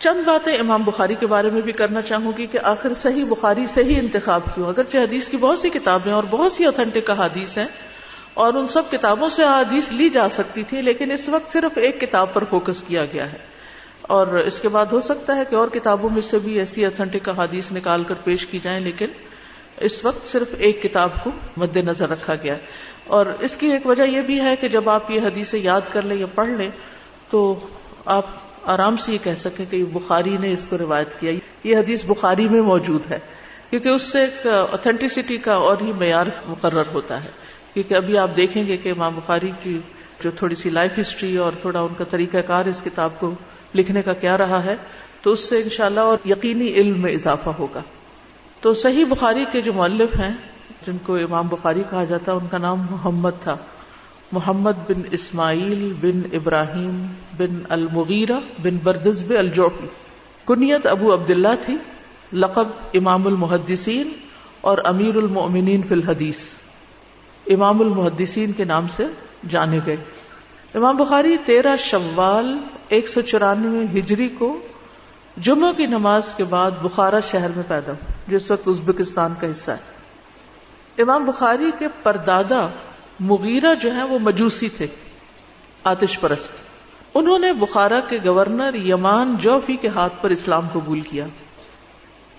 چند باتیں امام بخاری کے بارے میں بھی کرنا چاہوں گی کہ آخر صحیح بخاری سے ہی انتخاب کیوں؟ اگرچہ حدیث کی بہت سی کتابیں اور بہت سی اوتھینٹک حدیث ہیں اور ان سب کتابوں سے حدیث لی جا سکتی تھی، لیکن اس وقت صرف ایک کتاب پر فوکس کیا گیا ہے۔ اور اس کے بعد ہو سکتا ہے کہ اور کتابوں میں سے بھی ایسی اتھنٹک حدیث نکال کر پیش کی جائیں، لیکن اس وقت صرف ایک کتاب کو مد نظر رکھا گیا ہے۔ اور اس کی ایک وجہ یہ بھی ہے کہ جب آپ یہ حدیثیں یاد کر لیں یا پڑھ لیں، تو آپ آرام سے یہ کہہ سکیں کہ بخاری نے اس کو روایت کیا۔ یہ حدیث بخاری میں موجود ہے، کیونکہ اس سے ایک اوتھینٹسٹی کا اور ہی معیار مقرر ہوتا ہے۔ کیونکہ ابھی آپ دیکھیں گے کہ امام بخاری کی جو تھوڑی سی لائف ہسٹری اور تھوڑا ان کا طریقہ کار اس کتاب کو لکھنے کا کیا رہا ہے، تو اس سے انشاءاللہ اور یقینی علم میں اضافہ ہوگا۔ تو صحیح بخاری کے جو مؤلف ہیں، جن کو امام بخاری کہا جاتا ہے ان کا نام محمد تھا۔ محمد بن اسماعیل بن ابراہیم بن المغیرہ بن بردزب الجوفی کنیت ابو عبداللہ تھی، لقب امام المحدثین اور امیر المؤمنین فی الحدیث۔ امام المحدثین کے نام سے جانے گئے۔ امام بخاری تیرہ شوال ایک سو چورانوے ہجری کو جمعہ کی نماز کے بعد بخارا شہر میں پیدا ہو جس وقت ازبکستان کا حصہ ہے۔ امام بخاری کے پردادا مغیرہ جو ہے وہ مجوسی تھے، آتش پرست۔ انہوں نے بخارا کے گورنر یمان جوفی کے ہاتھ پر اسلام قبول کیا۔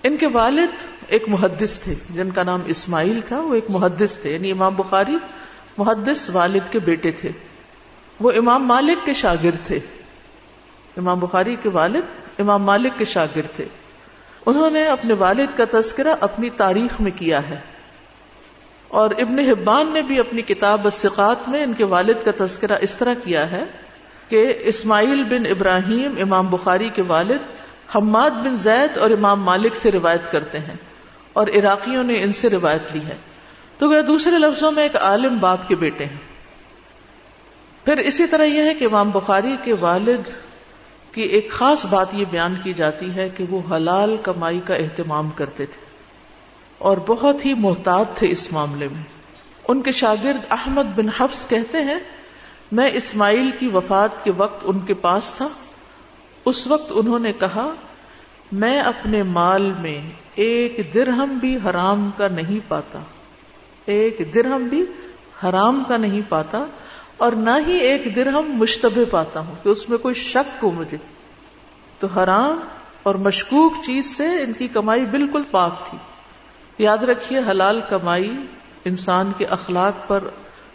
ان کے والد ایک محدث تھے، جن کا نام اسماعیل تھا، وہ ایک محدث تھے۔ یعنی امام بخاری محدث والد کے بیٹے تھے۔ وہ امام مالک کے شاگرد تھے۔ امام بخاری کے والد امام مالک کے شاگرد تھے۔ انہوں نے اپنے والد کا تذکرہ اپنی تاریخ میں کیا ہے۔ اور ابن حبان نے بھی اپنی کتاب السقات میں ان کے والد کا تذکرہ اس طرح کیا ہے کہ اسماعیل بن ابراہیم امام بخاری کے والد، حماد بن زید اور امام مالک سے روایت کرتے ہیں اور عراقیوں نے ان سے روایت لی ہے۔ تو وہ دوسرے لفظوں میں ایک عالم باپ کے بیٹے ہیں۔ پھر اسی طرح یہ ہے کہ امام بخاری کے والد کی ایک خاص بات یہ بیان کی جاتی ہے کہ وہ حلال کمائی کا اہتمام کرتے تھے۔ اور بہت ہی محتاط تھے اس معاملے میں۔ ان کے شاگرد احمد بن حفظ کہتے ہیں، میں اسماعیل کی وفات کے وقت ان کے پاس تھا۔ اس وقت انہوں نے کہا، میں اپنے مال میں ایک درہم بھی حرام کا نہیں پاتا۔ ایک درہم بھی حرام کا نہیں پاتا اور نہ ہی ایک درہم مشتبہ پاتا ہوں کہ اس میں کوئی شک ہو مجھے۔ تو حرام اور مشکوک چیز سے ان کی کمائی بالکل پاک تھی۔ یاد رکھیے، حلال کمائی انسان کے اخلاق پر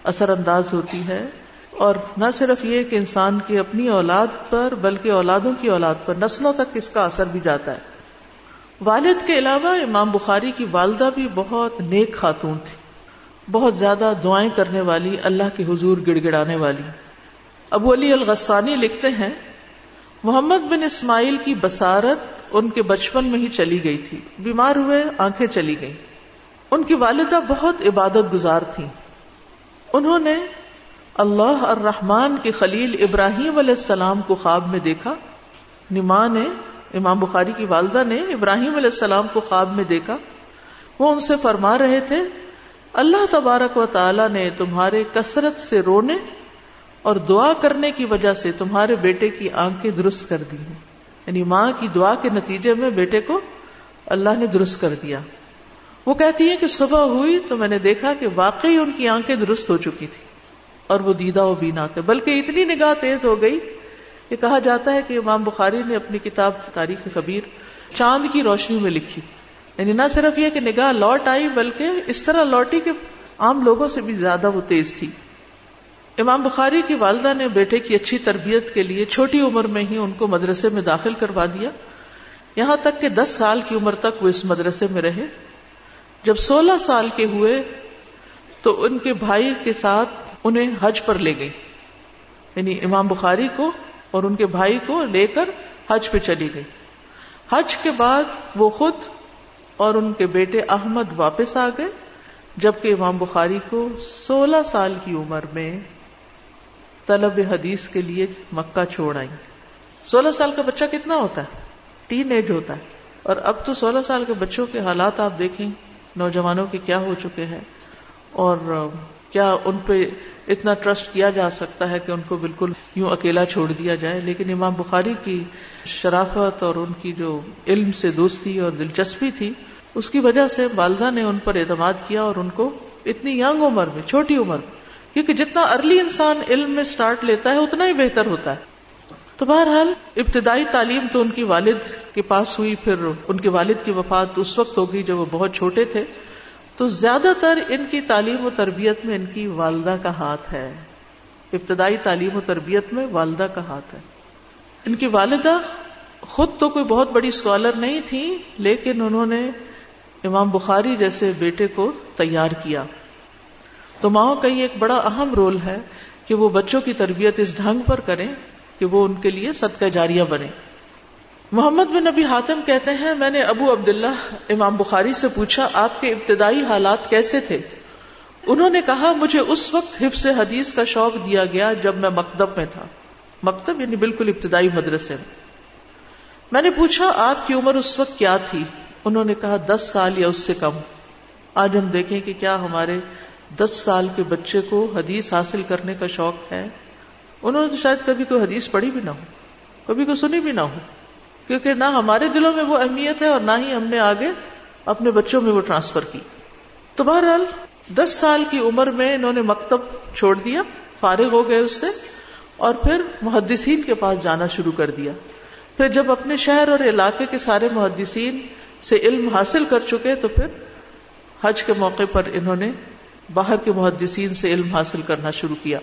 اثر انداز ہوتی ہے۔ اور نہ صرف یہ کہ انسان کی اپنی اولاد پر، بلکہ اولادوں کی اولاد پر، نسلوں تک اس کا اثر بھی جاتا ہے۔ والد کے علاوہ امام بخاری کی والدہ بھی بہت نیک خاتون تھی۔ بہت زیادہ دعائیں کرنے والی، اللہ کے حضور گڑ گڑانے والی۔ ابو علی الغسانی لکھتے ہیں، محمد بن اسماعیل کی بسارت ان کے بچپن میں ہی چلی گئی تھی۔ بیمار ہوئے، آنکھیں چلی گئیں۔ ان کی والدہ بہت عبادت گزار تھی انہوں نے اللہ الرحمان کے خلیل ابراہیم علیہ السلام کو خواب میں دیکھا۔ نما نے، امام بخاری کی والدہ نے ابراہیم علیہ السلام کو خواب میں دیکھا۔ وہ ان سے فرما رہے تھے، اللہ تبارک و تعالی نے تمہارے کثرت سے رونے اور دعا کرنے کی وجہ سے تمہارے بیٹے کی آنکھیں درست کر دی ہیں۔ یعنی ماں کی دعا کے نتیجے میں بیٹے کو اللہ نے درست کر دیا۔ وہ کہتی ہے کہ صبح ہوئی تو میں نے دیکھا کہ واقعی ان کی آنکھیں درست ہو چکی تھی اور وہ دیدہ و بینا تھے۔ بلکہ اتنی نگاہ تیز ہو گئی کہ کہا جاتا ہے کہ امام بخاری نے اپنی کتاب تاریخ کبیر چاند کی روشنی میں لکھی۔ یعنی نہ صرف یہ کہ نگاہ لوٹ آئی بلکہ اس طرح لوٹی کہ عام لوگوں سے بھی زیادہ وہ تیز تھی۔ امام بخاری کی والدہ نے بیٹے کی اچھی تربیت کے لیے چھوٹی عمر میں ہی ان کو مدرسے میں داخل کروا دیا۔ یہاں تک کہ دس سال کی عمر تک وہ اس مدرسے میں رہے۔ جب سولہ سال کے ہوئے تو ان کے بھائی کے ساتھ انہیں حج پر لے گئی۔ یعنی امام بخاری کو اور ان کے بھائی کو لے کر حج پہ چلی گئی۔ حج کے بعد وہ خود اور ان کے بیٹے احمد واپس آ گئے، جبکہ امام بخاری کو سولہ سال کی عمر میں طلب حدیث کے لیے مکہ چھوڑ آئی سولہ سال کا بچہ کتنا ہوتا ہے؟ تین ایج ہوتا ہے۔ اور اب تو سولہ سال کے بچوں کے حالات آپ دیکھیں، نوجوانوں کے کیا ہو چکے ہیں۔ اور کیا ان پہ اتنا ٹرسٹ کیا جا سکتا ہے کہ ان کو بالکل یوں اکیلا چھوڑ دیا جائے؟ لیکن امام بخاری کی شرافت اور ان کی جو علم سے دوستی اور دلچسپی تھی، اس کی وجہ سے والدہ نے ان پر اعتماد کیا اور ان کو اتنی ینگ عمر میں، چھوٹی عمر میں کیونکہ جتنا ارلی انسان علم میں سٹارٹ لیتا ہے، اتنا ہی بہتر ہوتا ہے۔ تو بہرحال، ابتدائی تعلیم تو ان کی والد کے پاس ہوئی، پھر ان کے والد کی وفات اس وقت ہوگی جب وہ بہت چھوٹے تھے۔ تو زیادہ تر ان کی تعلیم و تربیت میں ان کی والدہ کا ہاتھ ہے۔ ابتدائی تعلیم و تربیت میں والدہ کا ہاتھ ہے۔ ان کی والدہ خود تو کوئی بہت بڑی اسکالر نہیں تھی لیکن انہوں نے امام بخاری جیسے بیٹے کو تیار کیا۔ تو ماں کا یہ ایک بڑا اہم رول ہے کہ وہ بچوں کی تربیت اس ڈھنگ پر کریں کہ وہ ان کے لیے صدقہ جاریہ بنے محمد بن نبی حاتم کہتے ہیں، میں نے ابو عبداللہ امام بخاری سے پوچھا، آپ کے ابتدائی حالات کیسے تھے؟ انہوں نے کہا، مجھے اس وقت حفظ حدیث کا شوق دیا گیا جب میں مکتب میں تھا۔ مکتب یعنی بالکل ابتدائی مدرسے میں۔ میں نے پوچھا، آپ کی عمر اس وقت کیا تھی؟ انہوں نے کہا، دس سال یا اس سے کم۔ آج ہم دیکھیں کہ کیا ہمارے دس سال کے بچے کو حدیث حاصل کرنے کا شوق ہے، انہوں نے تو شاید کبھی کوئی حدیث پڑھی بھی نہ ہو، کبھی کوئی سنی بھی نہ ہو، کیونکہ نہ ہمارے دلوں میں وہ اہمیت ہے اور نہ ہی ہم نے آگے اپنے بچوں میں وہ ٹرانسفر کی۔ تو بہرحال، دس سال کی عمر میں انہوں نے مکتب چھوڑ دیا، فارغ ہو گئے اس سے، اور پھر محدثین کے پاس جانا شروع کر دیا۔ پھر جب اپنے شہر اور علاقے کے سارے محدثین سے علم حاصل کر چکے، تو پھر حج کے موقع پر انہوں نے باہر کے محدثین سے علم حاصل کرنا شروع کیا۔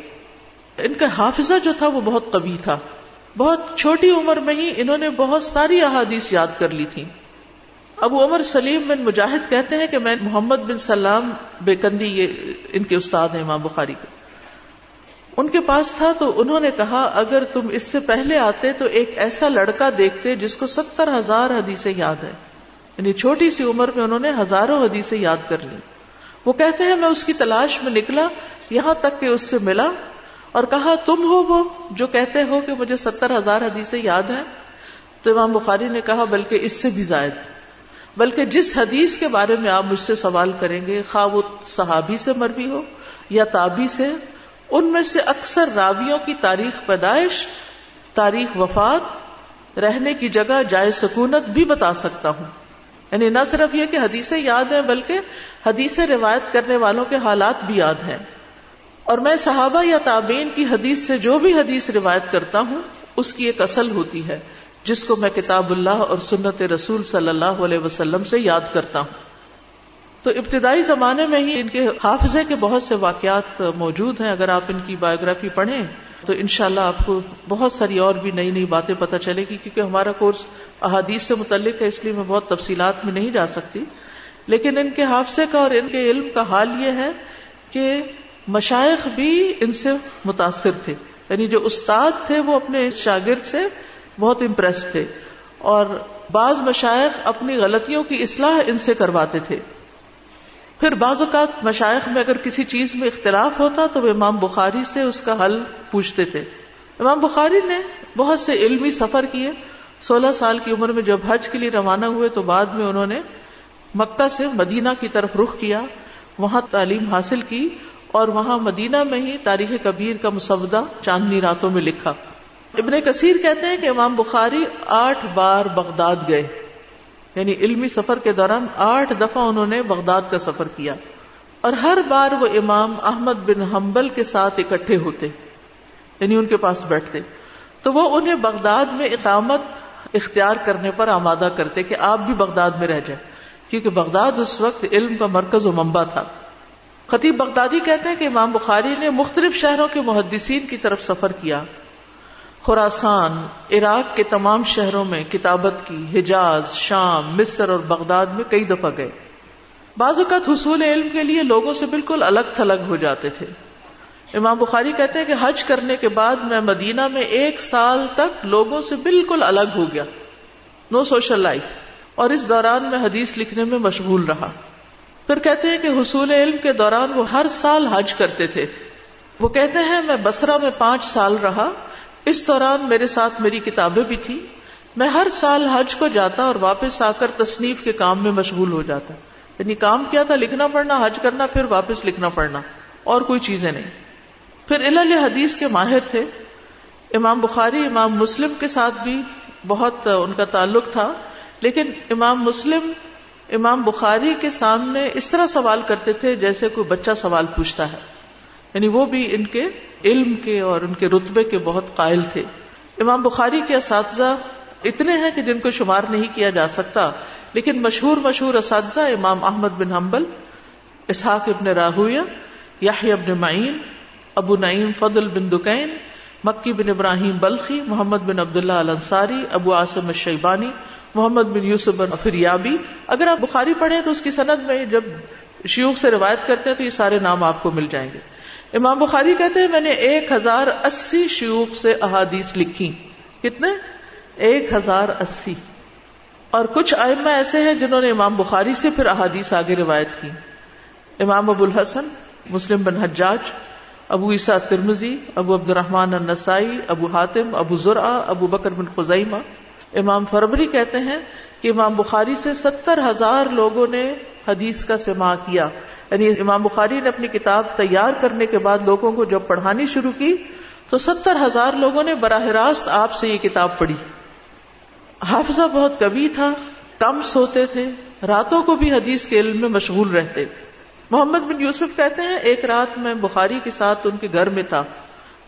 ان کا حافظہ جو تھا وہ بہت قوی تھا۔ بہت چھوٹی عمر میں ہی انہوں نے بہت ساری احادیث یاد کر لی تھی ابو عمر سلیم بن مجاہد کہتے ہیں کہ میں محمد بن سلام بیکندی یہ ان کے استاد ہیں امام بخاری کے۔ ان کے پاس تھا تو انہوں نے کہا، اگر تم اس سے پہلے آتے تو ایک ایسا لڑکا دیکھتے جس کو ستر ہزار حدیثیں یاد ہے یعنی چھوٹی سی عمر میں انہوں نے ہزاروں حدیثیں یاد کر لی۔ وہ کہتے ہیں، میں اس کی تلاش میں نکلا، یہاں تک کہ اس سے ملا اور کہا، تم ہو وہ جو کہتے ہو کہ مجھے ستر ہزار حدیثیں یاد ہیں. تو امام بخاری نے کہا، بلکہ اس سے بھی زائد، بلکہ جس حدیث کے بارے میں آپ مجھ سے سوال کریں گے، خواہ وہ صحابی سے مربی ہو یا تابی سے، ان میں سے اکثر راویوں کی تاریخ پیدائش، تاریخ وفات، رہنے کی جگہ، جائے سکونت بھی بتا سکتا ہوں۔ یعنی نہ صرف یہ کہ حدیثیں یاد ہیں بلکہ حدیثیں روایت کرنے والوں کے حالات بھی یاد ہیں۔ اور میں صحابہ یا تابین کی حدیث سے جو بھی حدیث روایت کرتا ہوں، اس کی ایک اصل ہوتی ہے، جس کو میں کتاب اللہ اور سنت رسول صلی اللہ علیہ وسلم سے یاد کرتا ہوں۔ تو ابتدائی زمانے میں ہی ان کے حافظے کے بہت سے واقعات موجود ہیں۔ اگر آپ ان کی بایوگرافی پڑھیں تو انشاءاللہ اللہ آپ کو بہت ساری اور بھی نئی نئی باتیں پتہ چلے گی، کیونکہ ہمارا کورس احادیث سے متعلق ہے، اس لیے میں بہت تفصیلات میں نہیں جا سکتی۔ لیکن ان کے حافظے کا اور ان کے علم کا حال یہ ہے کہ مشائق بھی ان سے متاثر تھے۔ یعنی جو استاد تھے، وہ اپنے اس شاگرد سے بہت امپریس تھے۔ اور بعض مشائق اپنی غلطیوں کی اصلاح ان سے کرواتے تھے۔ پھر بعض اوقات مشائق میں اگر کسی چیز میں اختلاف ہوتا تو وہ امام بخاری سے اس کا حل پوچھتے تھے۔ امام بخاری نے بہت سے علمی سفر کیے۔ سولہ سال کی عمر میں جب حج کے لیے روانہ ہوئے تو بعد میں انہوں نے مکہ سے مدینہ کی طرف رخ کیا۔ وہاں تعلیم حاصل کی اور وہاں مدینہ میں ہی تاریخ کبیر کا مسودہ چاندنی راتوں میں لکھا۔ ابن کثیر کہتے ہیں کہ امام بخاری آٹھ بار بغداد گئے۔ یعنی علمی سفر کے دوران آٹھ دفعہ انہوں نے بغداد کا سفر کیا اور ہر بار وہ امام احمد بن حنبل کے ساتھ اکٹھے ہوتے یعنی ان کے پاس بیٹھتے۔ تو وہ انہیں بغداد میں اقامت اختیار کرنے پر آمادہ کرتے کہ آپ بھی بغداد میں رہ جائیں، کیونکہ بغداد اس وقت علم کا مرکز و منبع تھا۔ خطیب بغدادی کہتے ہیں کہ امام بخاری نے مختلف شہروں کے محدثین کی طرف سفر کیا۔ خوراسان عراق کے تمام شہروں میں کتابت کی، حجاز، شام، مصر اور بغداد میں کئی دفعہ گئے۔ بعض اوقات حصول علم کے لیے لوگوں سے بالکل الگ تھلگ ہو جاتے تھے۔ امام بخاری کہتے ہیں کہ حج کرنے کے بعد میں مدینہ میں ایک سال تک لوگوں سے بالکل الگ ہو گیا۔ نو سوشل لائف اور اس دوران میں حدیث لکھنے میں مشغول رہا۔ پھر کہتے ہیں کہ حصول علم کے دوران وہ ہر سال حج کرتے تھے۔ وہ کہتے ہیں میں بسرا میں پانچ سال رہا۔ اس دوران میرے ساتھ میری کتابیں بھی تھی میں ہر سال حج کو جاتا اور واپس آ کر تصنیف کے کام میں مشغول ہو جاتا۔ یعنی کام کیا تھا؟ لکھنا پڑنا حج کرنا، پھر واپس لکھنا پڑنا اور کوئی چیزیں نہیں۔ پھر علل حدیث کے ماہر تھے۔ امام بخاری، امام مسلم کے ساتھ بھی بہت ان کا تعلق تھا۔ لیکن امام مسلم، امام بخاری کے سامنے اس طرح سوال کرتے تھے جیسے کوئی بچہ سوال پوچھتا ہے۔ یعنی وہ بھی ان کے علم کے اور ان کے رتبے کے بہت قائل تھے۔ امام بخاری کے اساتذہ اتنے ہیں کہ جن کو شمار نہیں کیا جا سکتا، لیکن مشہور مشہور اساتذہ امام احمد بن حنبل، اسحاق ابن راہویہ یاہی ابن معین، ابو نعیم فضل بن دکین، مکی بن ابراہیم بلخی، محمد بن عبداللہ الانصاری، ابو عاصم الشیبانی، محمد بن یوسف بن فریابی۔ اگر آپ بخاری پڑھیں تو اس کی سند میں جب شیوخ سے روایت کرتے ہیں تو یہ سارے نام آپ کو مل جائیں گے۔ امام بخاری کہتے ہیں میں نے ایک ہزار اسی شیوخ سے احادیث لکھی۔ کتنے؟ ایک ہزار اسی۔ اور کچھ ائمہ ایسے ہیں جنہوں نے امام بخاری سے پھر احادیث آگے روایت کی۔ امام ابو الحسن، مسلم بن حجاج، ابو عیسیٰ ترمزی ابو عبد الرحمان النسائی، ابو حاتم، ابو ذرا ابو بکر بن خزیمہ۔ امام فربری کہتے ہیں کہ امام بخاری سے ستر ہزار لوگوں نے حدیث کا سما کیا۔ یعنی امام بخاری نے اپنی کتاب تیار کرنے کے بعد لوگوں کو جب پڑھانی شروع کی تو ستر ہزار لوگوں نے براہ راست آپ سے یہ کتاب پڑھی۔ حافظہ بہت کبھی تھا، کم سوتے تھے، راتوں کو بھی حدیث کے علم میں مشغول رہتے۔ محمد بن یوسف کہتے ہیں، ایک رات میں بخاری کے ساتھ ان کے گھر میں تھا۔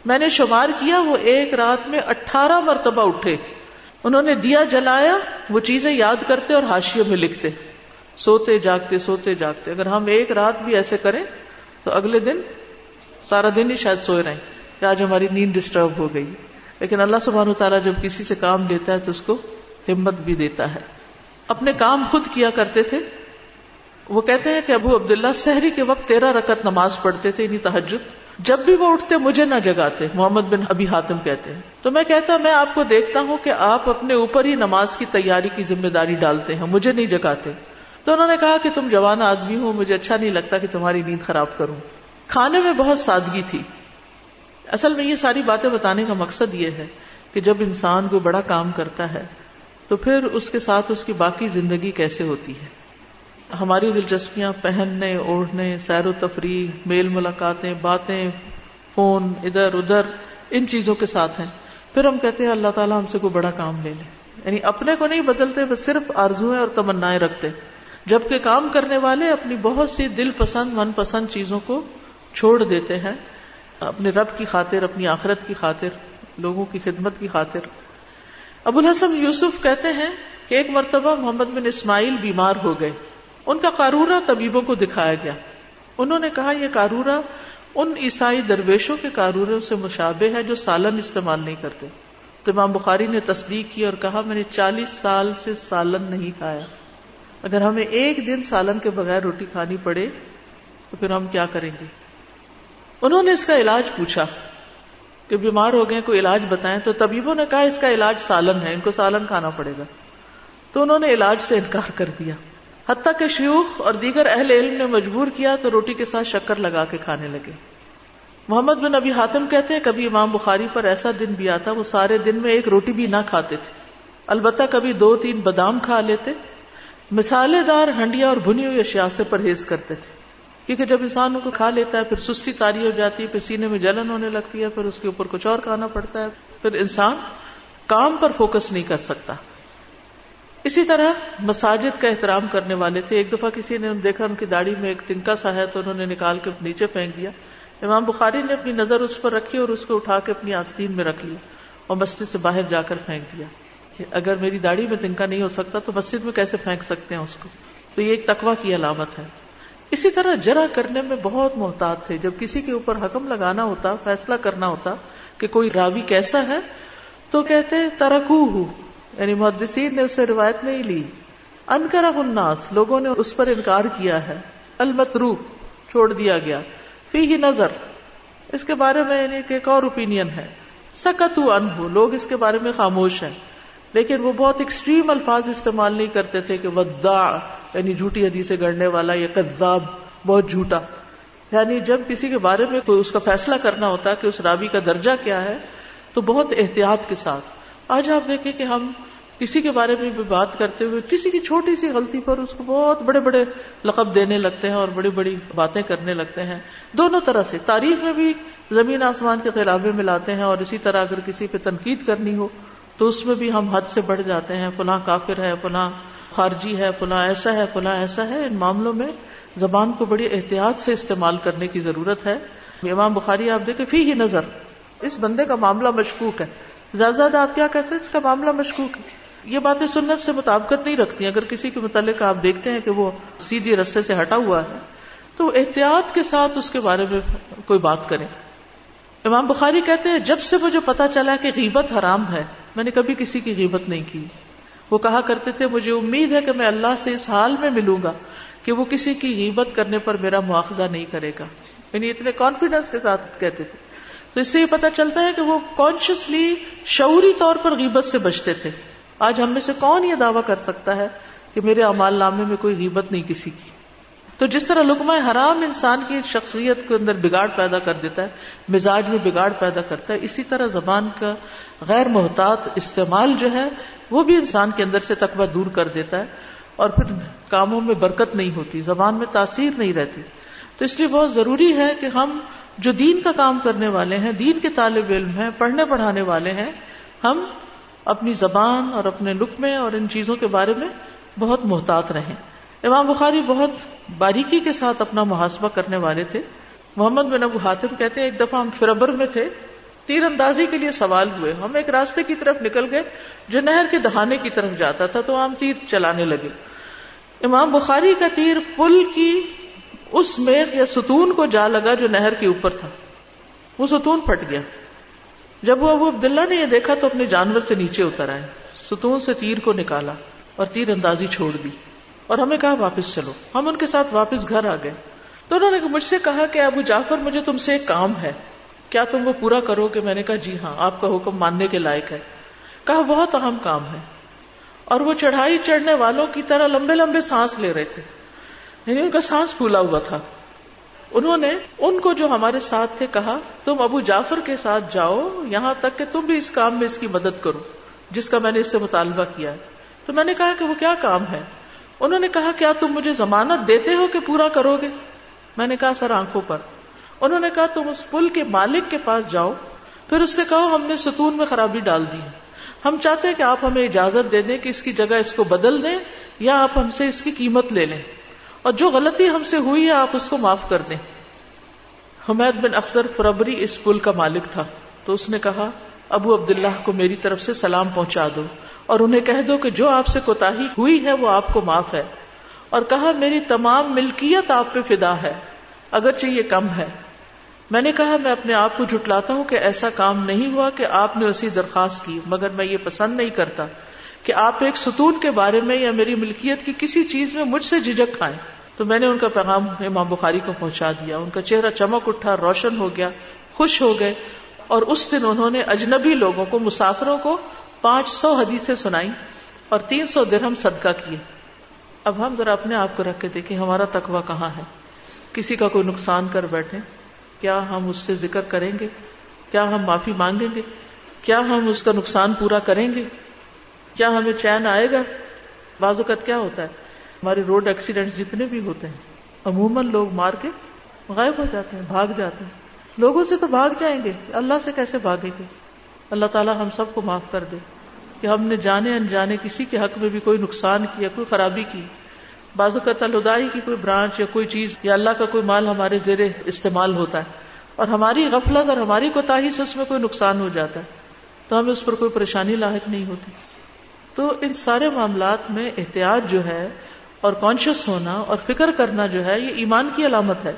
میں نے شمار کیا، وہ ایک رات میں اٹھارہ مرتبہ اٹھے۔ انہوں نے دیا جلایا، وہ چیزیں یاد کرتے اور ہاشیوں میں لکھتے۔ سوتے جاگتے سوتے جاگتے۔ اگر ہم ایک رات بھی ایسے کریں تو اگلے دن سارا دن ہی شاید سوئے رہے کہ آج ہماری نیند ڈسٹرب ہو گئی۔ لیکن اللہ سبحانہ تعالیٰ جب کسی سے کام دیتا ہے تو اس کو ہمت بھی دیتا ہے۔ اپنے کام خود کیا کرتے تھے؟ وہ کہتے ہیں کہ ابو عبداللہ سحری کے وقت تیرہ رکت نماز پڑھتے تھے یعنی انہیں تحجد جب بھی وہ اٹھتے، مجھے نہ جگاتے، محمد بن ابھی حاتم کہتے ہیں۔ تو میں کہتا، میں آپ کو دیکھتا ہوں کہ آپ اپنے اوپر ہی نماز کی تیاری کی ذمہ داری ڈالتے ہیں، مجھے نہیں جگاتے۔ تو انہوں نے کہا کہ تم جوان آدمی ہو، مجھے اچھا نہیں لگتا کہ تمہاری نیند خراب کروں۔ کھانے میں بہت سادگی تھی۔ اصل میں یہ ساری باتیں بتانے کا مقصد یہ ہے کہ جب انسان کو بڑا کام کرتا ہے، تو پھر اس کے ساتھ اس کی باقی زندگی کیسے ہوتی ہے؟ ہماری دلچسپیاں پہننے، اوڑھنے، سیر و تفریح، میل ملاقاتیں، باتیں، فون، ادھر ادھر، ان چیزوں کے ساتھ ہیں۔ پھر ہم کہتے ہیں، اللہ تعالیٰ ہم سے کوئی بڑا کام لے لے۔ یعنی اپنے کو نہیں بدلتے، بس صرف آرزویں اور تمنا رکھتے۔ جبکہ کام کرنے والے اپنی بہت سی دل پسند، من پسند چیزوں کو چھوڑ دیتے ہیں، اپنے رب کی خاطر، اپنی آخرت کی خاطر، لوگوں کی خدمت کی خاطر۔ ابو الحسن یوسف کہتے ہیں کہ ایک مرتبہ محمد بن اسماعیل بیمار ہو گئے۔ ان کا کارورا طبیبوں کو دکھایا گیا۔ انہوں نے کہا، یہ کارورا ان عیسائی درویشوں کے کارورے سے مشابہ ہے جو سالن استعمال نہیں کرتے۔ تو امام بخاری نے تصدیق کی اور کہا، میں نے چالیس سال سے سالن نہیں کھایا۔ اگر ہمیں ایک دن سالن کے بغیر روٹی کھانی پڑے تو پھر ہم کیا کریں گے؟ انہوں نے اس کا علاج پوچھا کہ بیمار ہو گئے کوئی علاج بتائیں تو طبیبوں نے کہا اس کا علاج سالن ہے، ان کو سالن کھانا پڑے گا۔ تو انہوں نے علاج سے انکار کر دیا۔ حتیٰ کہ شیوخ اور دیگر اہل علم نے مجبور کیا تو روٹی کے ساتھ شکر لگا کے کھانے لگے۔ محمد بن ابی حاتم کہتے ہیں، کبھی امام بخاری پر ایسا دن بھی آتا، وہ سارے دن میں ایک روٹی بھی نہ کھاتے تھے۔ البتہ کبھی دو تین بادام کھا لیتے مثالے دار ہنڈیا اور بھنی ہوئی اشیاء سے پرہیز کرتے تھے۔ کیونکہ جب انسان ان کو کھا لیتا ہے، پھر سستی تاری ہو جاتی ہے، پھر سینے میں جلن ہونے لگتی ہے، پھر اس کے اوپر کچھ اور کھانا پڑتا ہے۔ پھر انسان کام پر فوکس نہیں کر سکتا۔ اسی طرح مساجد کا احترام کرنے والے تھے۔ ایک دفعہ کسی نے دیکھا، ان کی داڑھی میں ایک تنکا سا ہے تو انہوں نے نکال کے نیچے پھینک دیا۔ امام بخاری نے اپنی نظر اس پر رکھی اور اس کو اٹھا کے اپنی آستین میں رکھ لیا اور مسجد سے باہر جا کر پھینک دیا۔ کہ اگر میری داڑھی میں تنکا نہیں ہو سکتا تو مسجد میں کیسے پھینک سکتے ہیں اس کو؟ تو یہ ایک تقوی کی علامت ہے۔ اسی طرح جرا کرنے میں بہت محتاط تھے۔ جب کسی کے اوپر حکم لگانا ہوتا، فیصلہ کرنا ہوتا کہ کوئی راوی کیسا ہے، تو کہتے ترکو ہوں یعنی محدثین نے اسے روایت نہیں لی۔ انکرا الناس، لوگوں نے اس پر انکار کیا ہے۔ المترو چھوڑ دیا گیا۔ فی ہی نظر۔ اس کے بارے میں یعنی ایک اور اوپینین ہے۔ سکت ان لوگ اس کے بارے میں خاموش ہیں۔ لیکن وہ بہت ایکسٹریم الفاظ استعمال نہیں کرتے تھے کہ ودا یعنی جھوٹی حدیثیں گڑنے والا یا کذاب بہت جھوٹا۔ یعنی جب کسی کے بارے میں کوئی اس کا فیصلہ کرنا ہوتا ہے کہ اس رابی کا درجہ کیا ہے، تو بہت احتیاط کے ساتھ۔ آج آپ دیکھیں کہ ہم کسی کے بارے میں بھی بات کرتے ہوئے کسی کی چھوٹی سی غلطی پر اس کو بہت بڑے بڑے لقب دینے لگتے ہیں اور بڑی بڑی باتیں کرنے لگتے ہیں۔ دونوں طرح سے تاریخ میں بھی زمین آسمان کے خلابے ملاتے ہیں اور اسی طرح اگر کسی پہ تنقید کرنی ہو تو اس میں بھی ہم حد سے بڑھ جاتے ہیں، فلاں کافر ہے، فلاں خارجی ہے، فلاں ایسا ہے، فلاں ایسا ہے۔ ان معاملوں میں زبان کو بڑی احتیاط سے استعمال کرنے کی ضرورت ہے۔ امام بخاری، آپ دیکھیں، فی ہی نظر۔ اس بندے کا معاملہ مشکوک ہے۔ زیادہ زیادہ آپ کیا کہتے ہیں؟ اس کا معاملہ مشکوک ہے۔ یہ باتیں سنت سے مطابقت نہیں رکھتی۔ اگر کسی کے متعلق آپ دیکھتے ہیں کہ وہ سیدھی رستے سے ہٹا ہوا ہے، تو احتیاط کے ساتھ اس کے بارے میں کوئی بات کریں امام بخاری کہتے ہیں، جب سے مجھے پتا چلا کہ غیبت حرام ہے میں نے کبھی کسی کی غیبت نہیں کی۔ وہ کہا کرتے تھے، مجھے امید ہے کہ میں اللہ سے اس حال میں ملوں گا کہ وہ کسی کی غیبت کرنے پر میرا مواخذہ نہیں کرے گا۔ یعنی اتنے کانفیڈینس کے ساتھ کہتے تھے۔ تو اس سے یہ پتا چلتا ہے کہ وہ کانشیسلی شعوری طور پر غیبت سے بچتے تھے۔ آج ہم میں سے کون یہ دعویٰ کر سکتا ہے کہ میرے امال نامے میں کوئی غیبت نہیں کسی کی؟ تو جس طرح لکمہ حرام انسان کی شخصیت کے اندر بگاڑ پیدا کر دیتا ہے، مزاج میں بگاڑ پیدا کرتا ہے، اسی طرح زبان کا غیر محتاط استعمال جو ہے، وہ بھی انسان کے اندر سے تقوی دور کر دیتا ہے اور پھر کاموں میں برکت نہیں ہوتی، زبان میں تاثیر نہیں رہتی۔ تو اس لیے بہت ضروری ہے کہ ہم جو دین کا کام کرنے والے ہیں، دین کے طالب علم ہیں، پڑھنے پڑھانے والے ہیں، ہم اپنی زبان اور اپنے لکمے اور ان چیزوں کے بارے میں بہت محتاط رہیں۔ امام بخاری بہت باریکی کے ساتھ اپنا محاسبہ کرنے والے تھے۔ محمد بن ابو حاتم کہتے ہیں، ایک دفعہ ہم فربر میں تھے، تیر اندازی کے لیے سوال ہوئے۔ ہم ایک راستے کی طرف نکل گئے، جو نہر کے دہانے کی طرف جاتا تھا، تو ہم تیر چلانے لگے۔ امام بخاری کا تیر پل کی اس میغ یا ستون کو جا لگا جو نہر کے اوپر تھا۔ وہ ستون پھٹ گیا۔ جب وہ ابو عبداللہ نے یہ دیکھا تو اپنے جانور سے نیچے اتر آئے۔ ستون سے تیر کو نکالا اور تیر اندازی چھوڑ دی۔ اور ہمیں کہا واپس چلو۔ ہم ان کے ساتھ واپس گھر آ گئے۔ تو انہوں نے مجھ سے کہا کہ ابو جعفر، مجھے تم سے ایک کام ہے۔ کیا تم وہ پورا کرو کہ میں نے کہا جی ہاں آپ کا حکم ماننے کے لائق ہے۔ کہا، بہت اہم کام ہے۔ اور وہ چڑھائی چڑھنے والوں کی طرح لمبے لمبے سانس لے رہے تھے۔ یعنی ان کا سانس پھولا ہوا تھا۔ انہوں نے ان کو جو ہمارے ساتھ تھے کہا، تم ابو جعفر کے ساتھ جاؤ، یہاں تک کہ تم بھی اس کام میں اس کی مدد کرو، جس کا میں نے اس سے مطالبہ کیا ہے۔ تو میں نے کہا کہ وہ کیا کام ہے؟ انہوں نے کہا، کیا تم مجھے ضمانت دیتے ہو کہ پورا کرو گے میں نے کہا، سر، آنکھوں پر۔ انہوں نے کہا، تم اس پل کے مالک کے پاس جاؤ، پھر اس سے کہو، ہم نے ستون میں خرابی ڈال دی ہم چاہتے ہیں کہ آپ ہمیں اجازت دے دیں کہ اس کی جگہ اس کو بدل دیں، یا آپ ہم سے اس کی قیمت لے لیں۔ اور جو غلطی ہم سے ہوئی ہے، آپ اس کو معاف کر دیں۔ حمید بن اکثر فربری اس پل کا مالک تھا۔ تو اس نے کہا، ابو عبداللہ کو میری طرف سے سلام پہنچا دو۔ اور انہیں کہہ دو کہ جو آپ سے کوتا ہوئی ہے وہ آپ کو معاف ہے۔ اور کہا، میری تمام ملکیت آپ پہ فدا ہے، اگرچہ یہ کم ہے۔ میں نے کہا، میں اپنے آپ کو جٹلاتا ہوں کہ ایسا کام نہیں ہوا کہ آپ نے اسی درخواست کی، مگر میں یہ پسند نہیں کرتا کہ آپ ایک ستون کے بارے میں یا میری ملکیت کی کسی چیز میں مجھ سے جھجک کھائیں۔ تو میں نے ان کا پیغام امام بخاری کو پہنچا دیا۔ ان کا چہرہ چمک اٹھا، روشن ہو گیا، خوش ہو گئے۔ اور اس دن انہوں نے اجنبی لوگوں کو، مسافروں کو پانچ سو حدیثیں سنائی اور تین سو درہم صدقہ کیے۔ اب ہم ذرا اپنے آپ کو رکھ کے دیکھیں ہمارا تقوی کہاں ہے۔ کسی کا کوئی نقصان کر بیٹھے۔ کیا ہم اس سے ذکر کریں گے؟ کیا ہم معافی مانگیں گے؟ کیا ہم اس کا نقصان پورا کریں گے؟ کیا ہمیں چین آئے گا؟ بعض اوقات کیا ہوتا ہے؟ ہمارے روڈ ایکسیڈنٹ جتنے بھی ہوتے ہیں، عموماً لوگ مار کے غائب ہو جاتے ہیں، بھاگ جاتے ہیں۔ لوگوں سے تو بھاگ جائیں گے، اللہ سے کیسے بھاگیں گے؟ اللہ تعالیٰ ہم سب کو معاف کر دے۔ کہ ہم نے جانے انجانے کسی کے حق میں بھی کوئی نقصان کیا کوئی خرابی کی۔ بازو کا تلدائی کی کوئی برانچ یا کوئی چیز یا اللہ کا کوئی مال ہمارے زیر استعمال ہوتا ہے اور ہماری غفلت اور ہماری کوتاہی سے اس میں کوئی نقصان ہو جاتا ہے تو ہمیں اس پر کوئی پریشانی لاحق نہیں ہوتی۔ تو ان سارے معاملات میں احتیاط جو ہے اور کانشیس ہونا اور فکر کرنا جو ہے یہ ایمان کی علامت ہے۔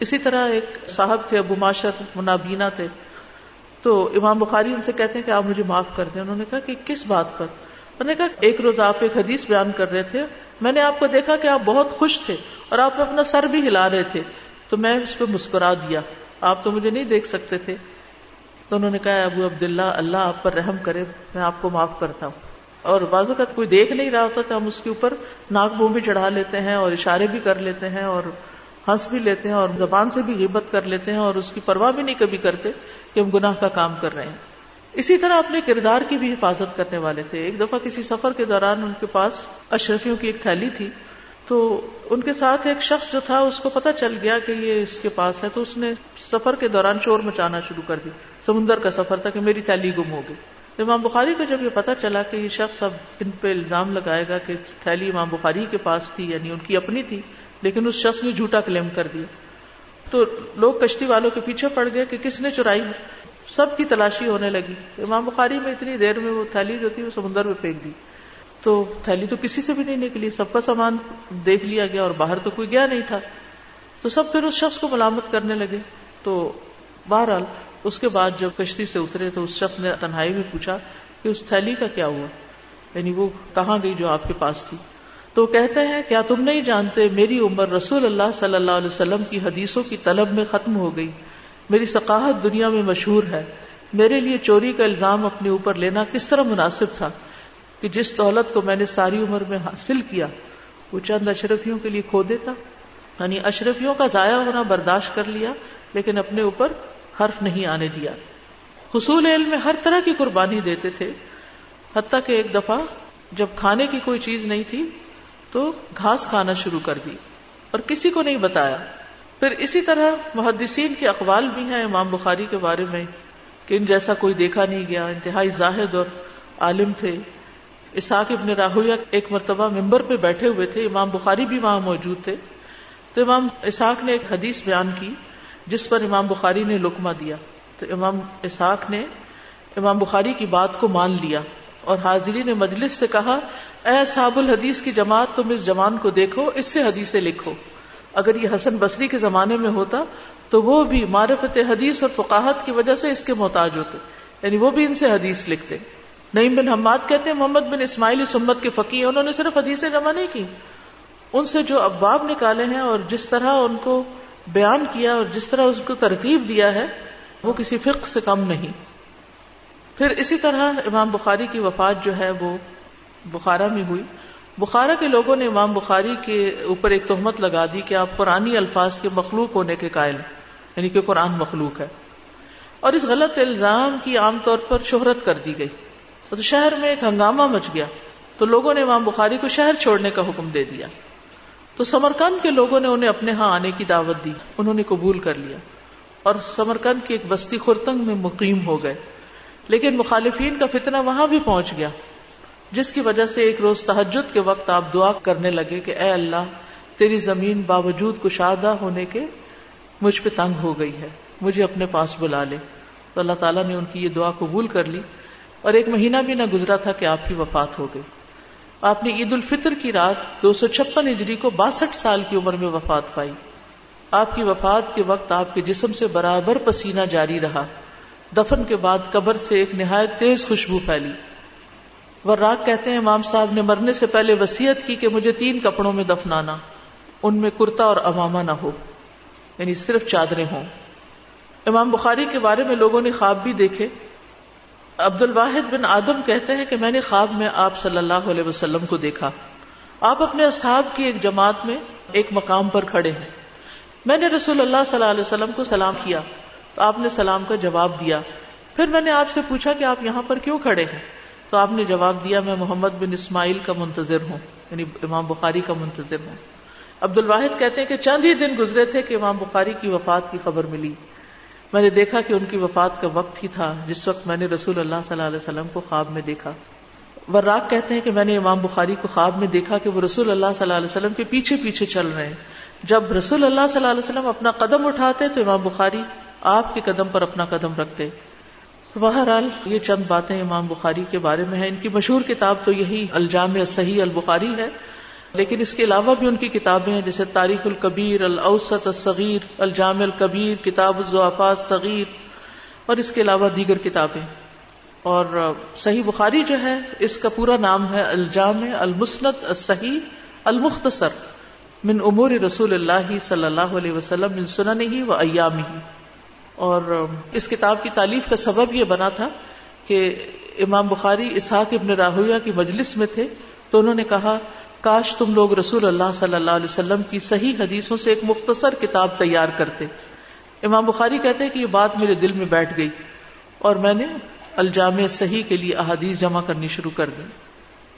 اسی طرح ایک صاحب تھے ابو معاشر منابینا تھے۔ تو امام بخاری ان سے کہتے ہیں کہ آپ مجھے معاف کر دیں۔ انہوں نے کہا کہ کس بات پر؟ انہوں نے کہا ایک روز آپ ایک حدیث بیان کر رہے تھے۔ میں نے آپ کو دیکھا کہ آپ بہت خوش تھے اور آپ اپنا سر بھی ہلا رہے تھے۔ تو میں اس پہ مسکرا دیا۔ آپ تو مجھے نہیں دیکھ سکتے تھے۔ تو انہوں نے کہا ابو عبداللہ، اللہ آپ پر رحم کرے، میں آپ کو معاف کرتا ہوں۔ اور بازو کا کوئی دیکھ نہیں رہا ہوتا تو ہم اس کے اوپر ناک بو بھی چڑھا لیتے ہیں اور اشارے بھی کر لیتے ہیں اور ہنس بھی لیتے ہیں اور زبان سے بھی غیبت کر لیتے ہیں اور اس کی پرواہ بھی نہیں کبھی کرتے۔ کہ ہم گناہ کا کام کر رہے ہیں۔ اسی طرح اپنے کردار کی بھی حفاظت کرنے والے تھے۔ ایک دفعہ کسی سفر کے دوران ان کے پاس اشرفیوں کی ایک تھیلی تھی۔ تو ان کے ساتھ ایک شخص جو تھا، اس کو پتا چل گیا کہ یہ اس کے پاس ہے۔ تو اس نے سفر کے دوران شور مچانا شروع کر دی۔ سمندر کا سفر تھا کہ میری تھیلی گم ہو گئی۔ امام بخاری کو جب یہ پتا چلا کہ یہ شخص اب ان پہ الزام لگائے گا کہ تھیلی امام بخاری کے پاس تھی یعنی ان کی اپنی تھی، لیکن اس شخص نے جھوٹا کلیم کر دیا۔ تو لوگ کشتی والوں کے پیچھے پڑ گئے کہ کس نے چرائی سب کی تلاشی ہونے لگی۔ امام بخاری میں اتنی دیر میں وہ تھیلی جو تھی وہ سمندر میں پھینک دی۔ تو تھیلی تو کسی سے بھی نہیں نکلی، سب کا سامان دیکھ لیا گیا اور باہر تو کوئی گیا نہیں تھا۔ تو سب پھر اس شخص کو ملامت کرنے لگے۔ تو بہرحال اس کے بعد جب کشتی سے اترے تو اس شخص نے تنہائی میں پوچھا کہ اس تھیلی کا کیا ہوا؟ یعنی وہ کہاں گئی جو آپ کے پاس تھی؟ تو کہتے ہیں، کیا تم نہیں جانتے میری عمر رسول اللہ صلی اللہ علیہ وسلم کی حدیثوں کی طلب میں ختم ہو گئی؟ میری ثقافت دنیا میں مشہور ہے۔ میرے لیے چوری کا الزام اپنے اوپر لینا کس طرح مناسب تھا کہ جس دولت کو میں نے ساری عمر میں حاصل کیا، وہ چند اشرفیوں کے لیے کھو دیتا یعنی اشرفیوں کا ضائع ہونا برداشت کر لیا، لیکن اپنے اوپر حرف نہیں آنے دیا۔ حصول علم میں ہر طرح کی قربانی دیتے تھے، حتیٰ کہ ایک دفعہ جب کھانے کی کوئی چیز نہیں تھی تو گھاس کھانا شروع کر دی اور کسی کو نہیں بتایا۔ پھر اسی طرح محدثین کے اقوال بھی ہیں امام بخاری کے بارے میں کہ ان جیسا کوئی دیکھا نہیں گیا، انتہائی زاہد اور عالم تھے۔ اسحاق ابن راہویا ایک مرتبہ ممبر پہ بیٹھے ہوئے تھے، امام بخاری بھی وہاں موجود تھے۔ تو امام اسحاق نے ایک حدیث بیان کی جس پر امام بخاری نے لکما دیا۔ تو امام اسحاق نے امام بخاری کی بات کو مان لیا اور حاضری نے مجلس سے کہا اے صحاب الحدیث کی جماعت، تم اس جوان کو دیکھو، اس سے حدیثیں لکھو۔ اگر یہ حسن بصری کے زمانے میں ہوتا، تو وہ بھی معرفت حدیث اور فقاہت کی وجہ سے اس کے محتاج ہوتے۔ یعنی وہ بھی ان سے حدیث لکھتے۔ نعیم بن حماد کہتے ہیں، محمد بن اسماعیل سمت کے فقی انہوں نے صرف حدیثیں جمع نہیں کی۔ ان سے جو ابواب نکالے ہیں اور جس طرح ان کو بیان کیا اور جس طرح اس کو ترتیب دیا ہے، وہ کسی فقہ سے کم نہیں۔ پھر اسی طرح امام بخاری کی وفات جو ہے، وہ بخارا میں ہوئی۔ بخارا کے لوگوں نے امام بخاری کے اوپر ایک تہمت لگا دی کہ آپ قرآنی الفاظ کے مخلوق ہونے کے قائل یعنی کہ قرآن مخلوق ہے۔ اور اس غلط الزام کی عام طور پر شہرت کر دی گئی۔ تو شہر میں ایک ہنگامہ مچ گیا۔ تو لوگوں نے امام بخاری کو شہر چھوڑنے کا حکم دے دیا۔ تو سمرکند کے لوگوں نے انہیں اپنے ہاں آنے کی دعوت دی۔ انہوں نے قبول کر لیا۔ اور سمرکند کی ایک بستی خورتنگ میں مقیم ہو گئے۔ لیکن مخالفین کا فتنہ وہاں بھی پہنچ گیا۔ جس کی وجہ سے ایک روز تحجد کے وقت آپ دعا کرنے لگے کہ اے اللہ، تیری زمین باوجود کشادہ ہونے کے مجھ پہ تنگ ہو گئی ہے، مجھے اپنے پاس بلا لے۔ تو اللہ تعالیٰ نے ان کی یہ دعا قبول کر لی اور ایک مہینہ بھی نہ گزرا تھا کہ آپ کی وفات ہو گئی آپ نے عید الفطر کی رات دو سو چھپن ہجری کو باسٹھ سال کی عمر میں وفات پائی۔ آپ کی وفات کے وقت آپ کے جسم سے برابر پسینہ جاری رہا۔ دفن کے بعد قبر سے ایک نہایت تیز خوشبو پھیلی۔ ورراک کہتے ہیں، امام صاحب نے مرنے سے پہلے وسیعت کی کہ مجھے تین کپڑوں میں دفنانا، ان میں کرتا اور امامہ نہ ہو یعنی صرف چادریں ہوں۔ امام بخاری کے بارے میں لوگوں نے خواب بھی دیکھے۔ عبد الواحد بن آدم کہتے ہیں کہ میں نے خواب میں آپ صلی اللہ علیہ وسلم کو دیکھا۔ آپ اپنے اصحاب کی ایک جماعت میں ایک مقام پر کھڑے ہیں۔ میں نے رسول اللہ صلی اللہ علیہ وسلم کو سلام کیا، تو آپ نے سلام کا جواب دیا۔ پھر میں نے آپ سے پوچھا کہ آپ یہاں پر کیوں کھڑے ہیں؟ تو آپ نے جواب دیا، میں محمد بن اسماعیل کا منتظر ہوں یعنی امام بخاری کا منتظر ہوں۔ عبد الواحد کہتے ہیں کہ چند ہی دن گزرے تھے کہ امام بخاری کی وفات کی خبر ملی۔ میں نے دیکھا کہ ان کی وفات کا وقت ہی تھا، جس وقت میں نے رسول اللہ صلی اللہ علیہ وسلم کو خواب میں دیکھا۔ وراق کہتے ہیں کہ میں نے امام بخاری کو خواب میں دیکھا کہ وہ رسول اللہ صلی اللہ علیہ وسلم کے پیچھے پیچھے چل رہے ہیں۔ جب رسول اللہ صلی اللہ علیہ وسلم اپنا قدم اٹھاتے تو امام بخاری آپ کے قدم پر اپنا قدم رکھتے۔ بہرحال یہ چند باتیں امام بخاری کے بارے میں ہیں۔ ان کی مشہور کتاب تو یہی الجام صحیح البخاری ہے، لیکن اس کے علاوہ بھی ان کی کتابیں ہیں، جیسے تاریخ القبیر الاوسط الصغیر الجام الکبیر، کتاب الضعفات صغیر اور اس کے علاوہ دیگر کتابیں۔ اور صحیح بخاری جو ہے، اس کا پورا نام ہے الجام المسنت الصحیح، المختصر، من امور رسول اللہ صلی اللہ علیہ وسلم، من سنن ہی و ایام ہی اور اس کتاب کی تعلیف کا سبب یہ بنا تھا کہ امام بخاری اسحاق ابن راہویہ کی مجلس میں تھے تو انہوں نے کہا، کاش تم لوگ رسول اللہ صلی اللہ علیہ وسلم کی صحیح حدیثوں سے ایک مختصر کتاب تیار کرتے۔ امام بخاری کہتے کہ یہ بات میرے دل میں بیٹھ گئی اور میں نے الجامع صحیح کے لیے احادیث جمع کرنی شروع کر دی۔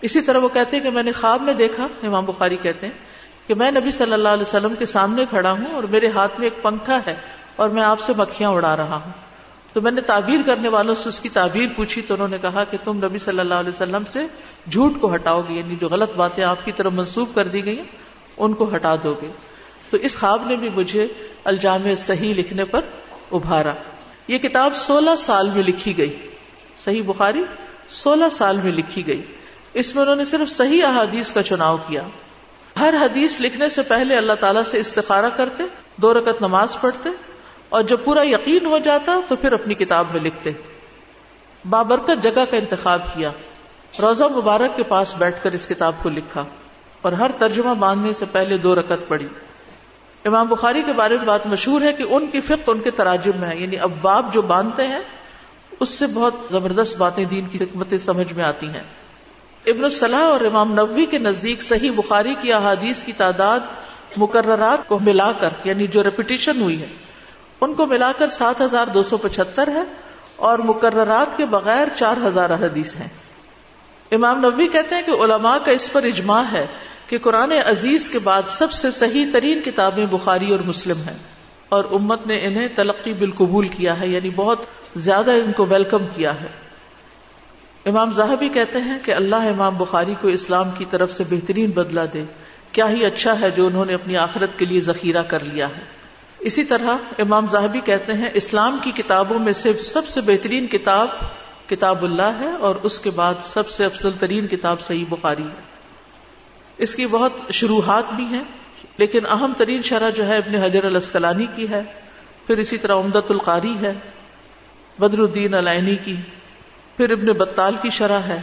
اسی طرح وہ کہتے کہ میں نے خواب میں دیکھا، امام بخاری کہتے ہیں کہ میں نبی صلی اللہ علیہ وسلم کے سامنے کھڑا ہوں اور میرے ہاتھ میں ایک پنکھا ہے۔ اور میں آپ سے مکھیاں اڑا رہا ہوں۔ تو میں نے تعبیر کرنے والوں سے اس کی تعبیر پوچھی تو انہوں نے کہا کہ تم نبی صلی اللہ علیہ وسلم سے جھوٹ کو ہٹاؤ گے یعنی جو غلط باتیں آپ کی طرف منسوخ کر دی گئی ان کو ہٹا دو گے۔ تو اس خواب نے بھی مجھے الجامع صحیح لکھنے پر ابھارا۔ یہ کتاب سولہ سال میں لکھی گئی۔ صحیح بخاری سولہ سال میں لکھی گئی۔ اس میں انہوں نے صرف صحیح احادیث کا چناؤ کیا۔ ہر حدیث لکھنے سے پہلے اللہ تعالیٰ سے استخارہ کرتے، دو رکت نماز پڑھتے اور جب پورا یقین ہو جاتا تو پھر اپنی کتاب میں لکھتے۔ بابرکت جگہ کا انتخاب کیا۔ روزہ مبارک کے پاس بیٹھ کر اس کتاب کو لکھا اور ہر ترجمہ باندھنے سے پہلے دو رکت پڑھی۔ امام بخاری کے بارے میں بات مشہور ہے کہ ان کی فقہ ان کے تراجم میں ہے۔ یعنی اب جو باندھتے ہیں، اس سے بہت زبردست باتیں دین کی حکمتیں سمجھ میں آتی ہیں۔ ابن الصلاح اور امام نبوی کے نزدیک صحیح بخاری کی احادیث کی تعداد مقررات کو ملا کر یعنی جو ریپیٹیشن ہوئی ہے۔ ان کو ملا کر سات ہزار دو سو پچہتر ہے اور مقررات کے بغیر چار ہزار احادیث ہیں۔ امام نبوی کہتے ہیں کہ علماء کا اس پر اجماع ہے کہ قرآن عزیز کے بعد سب سے صحیح ترین کتابیں بخاری اور مسلم ہیں اور امت نے انہیں تلقی بالقبول کیا ہے یعنی بہت زیادہ ان کو ویلکم کیا ہے۔ امام زاہبی کہتے ہیں کہ اللہ امام بخاری کو اسلام کی طرف سے بہترین بدلہ دے۔ کیا ہی اچھا ہے جو انہوں نے اپنی آخرت کے لیے ذخیرہ کر لیا ہے۔ اسی طرح امام زاہبی کہتے ہیں، اسلام کی کتابوں میں سے سب سے بہترین کتاب کتاب اللہ ہے اور اس کے بعد سب سے افضل ترین کتاب صحیح بخاری ہے۔ اس کی بہت شروحات بھی ہیں، لیکن اہم ترین شرح جو ہے ابن حجر الاسکلانی کی ہے، پھر اسی طرح امدت القاری ہے، بدر الدین علینی کی، پھر ابن بطال کی شرح ہے،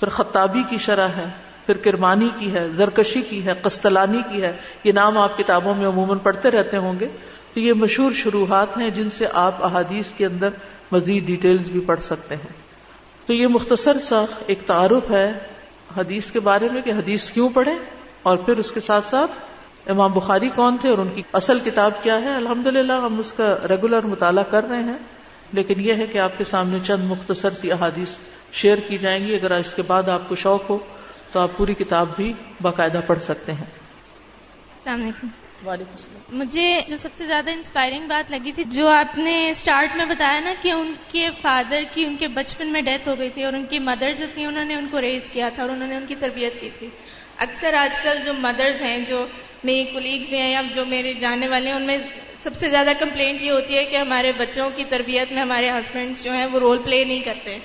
پھر خطابی کی شرح ہے۔ پھر کرمانی کی ہے، زرکشی کی ہے، قسطلانی کی ہے، یہ نام آپ کتابوں میں عموماً پڑھتے رہتے ہوں گے۔ تو یہ مشہور شروحات ہیں جن سے آپ احادیث کے اندر مزید ڈیٹیلز بھی پڑھ سکتے ہیں۔ تو یہ مختصر سا ایک تعارف ہے حدیث کے بارے میں کہ حدیث کیوں پڑھیں اور پھر اس کے ساتھ ساتھ امام بخاری کون تھے اور ان کی اصل کتاب کیا ہے۔ الحمد ہم اس کا ریگولر مطالعہ کر رہے ہیں، لیکن یہ ہے کہ آپ کے سامنے چند مختصر سی احادیث شیئر کی جائیں گی۔ اگر اس کے بعد آپ کو شوق ہو تو آپ پوری کتاب بھی باقاعدہ پڑھ سکتے ہیں۔ السلام علیکم۔ وعلیکم السلام۔ مجھے جو سب سے زیادہ انسپائرنگ بات لگی تھی جو آپ نے اسٹارٹ میں بتایا نا کہ ان کے فادر کی ان کے بچپن میں ڈیتھ ہو گئی تھی اور ان کی مدر جو تھی انہوں نے ان کو ریز کیا تھا اور انہوں نے ان کی تربیت کی تھی۔ اکثر آج کل جو مدرز ہیں جو میری کولیگز بھی ہیں یا جو میرے جانے والے ہیں ان میں سب سے زیادہ کمپلینٹ یہ ہوتی ہے کہ ہمارے بچوں کی تربیت میں ہمارے ہسبینڈ جو ہیں وہ رول پلے نہیں کرتے۔